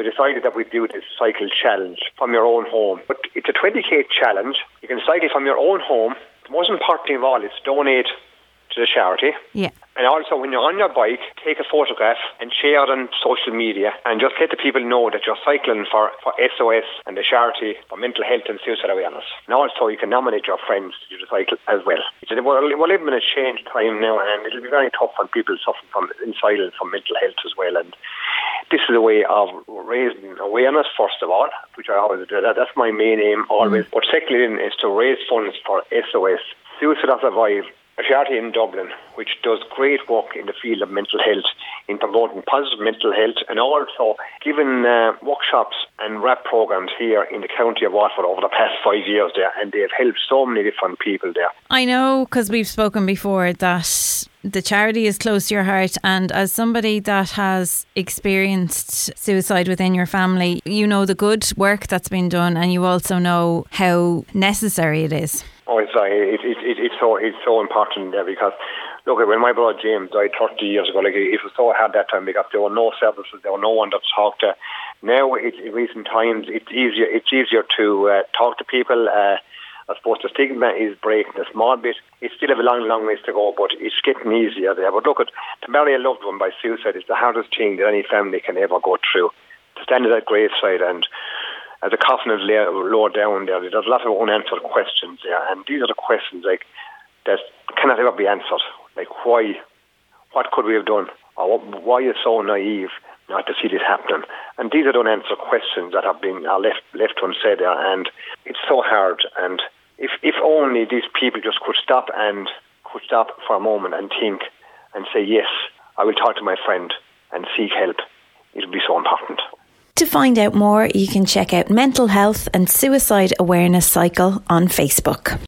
we decided that we'd do this cycle challenge from your own home. But it's a 20k challenge. You can cycle from your own home. The most important thing of all is donate to the charity. Yeah. And also, when you're on your bike, take a photograph and share it on social media and just let the people know that you're cycling for, for SOS and the charity for mental health and suicide awareness. And also, you can nominate your friends to do the cycle as well. We're, we're living in a changed time now, and it'll be very tough on people suffering from in silence from mental health as well. And this is a way of raising awareness, first of all, which I always do. That, that's my main aim always. Mm. But secondly, is to raise funds for SOS. Suicide Survive a charity in Dublin which does great work in the field of mental health, in promoting positive mental health, and also giving uh, workshops and WRAP programs here in the county of Waterford over the past five years there, and they've helped so many different people there. I know because we've spoken before that the charity is close to your heart, and as somebody that has experienced suicide within your family, you know the good work that's been done, and you also know how necessary it is. Oh, it's, uh, it, it, it, it's so it's so important because look, when my brother James died 30 years ago, like it was so hard that time because there were no services, there were no one to talk to. Now, it, in recent times, it's easier. It's easier to uh, talk to people. Uh, I suppose the stigma is breaking a small bit. It's still a long, long ways to go, but it's getting easier there. But look, at to bury a loved one by suicide is the hardest thing that any family can ever go through. To stand at that graveside and as the coffin is lowered down there, there's a lot of unanswered questions there, and these are the questions like that cannot ever be answered. Like why, what could we have done, or why is so naive not to see this happening? And these are unanswered questions that have been are left left unsaid there, and it's so hard. And only these people just could stop and could stop for a moment and think and say yes, I will talk to my friend and seek help. It would be so important. To find out more, you can check out Mental Health and Suicide Awareness Cycle on Facebook.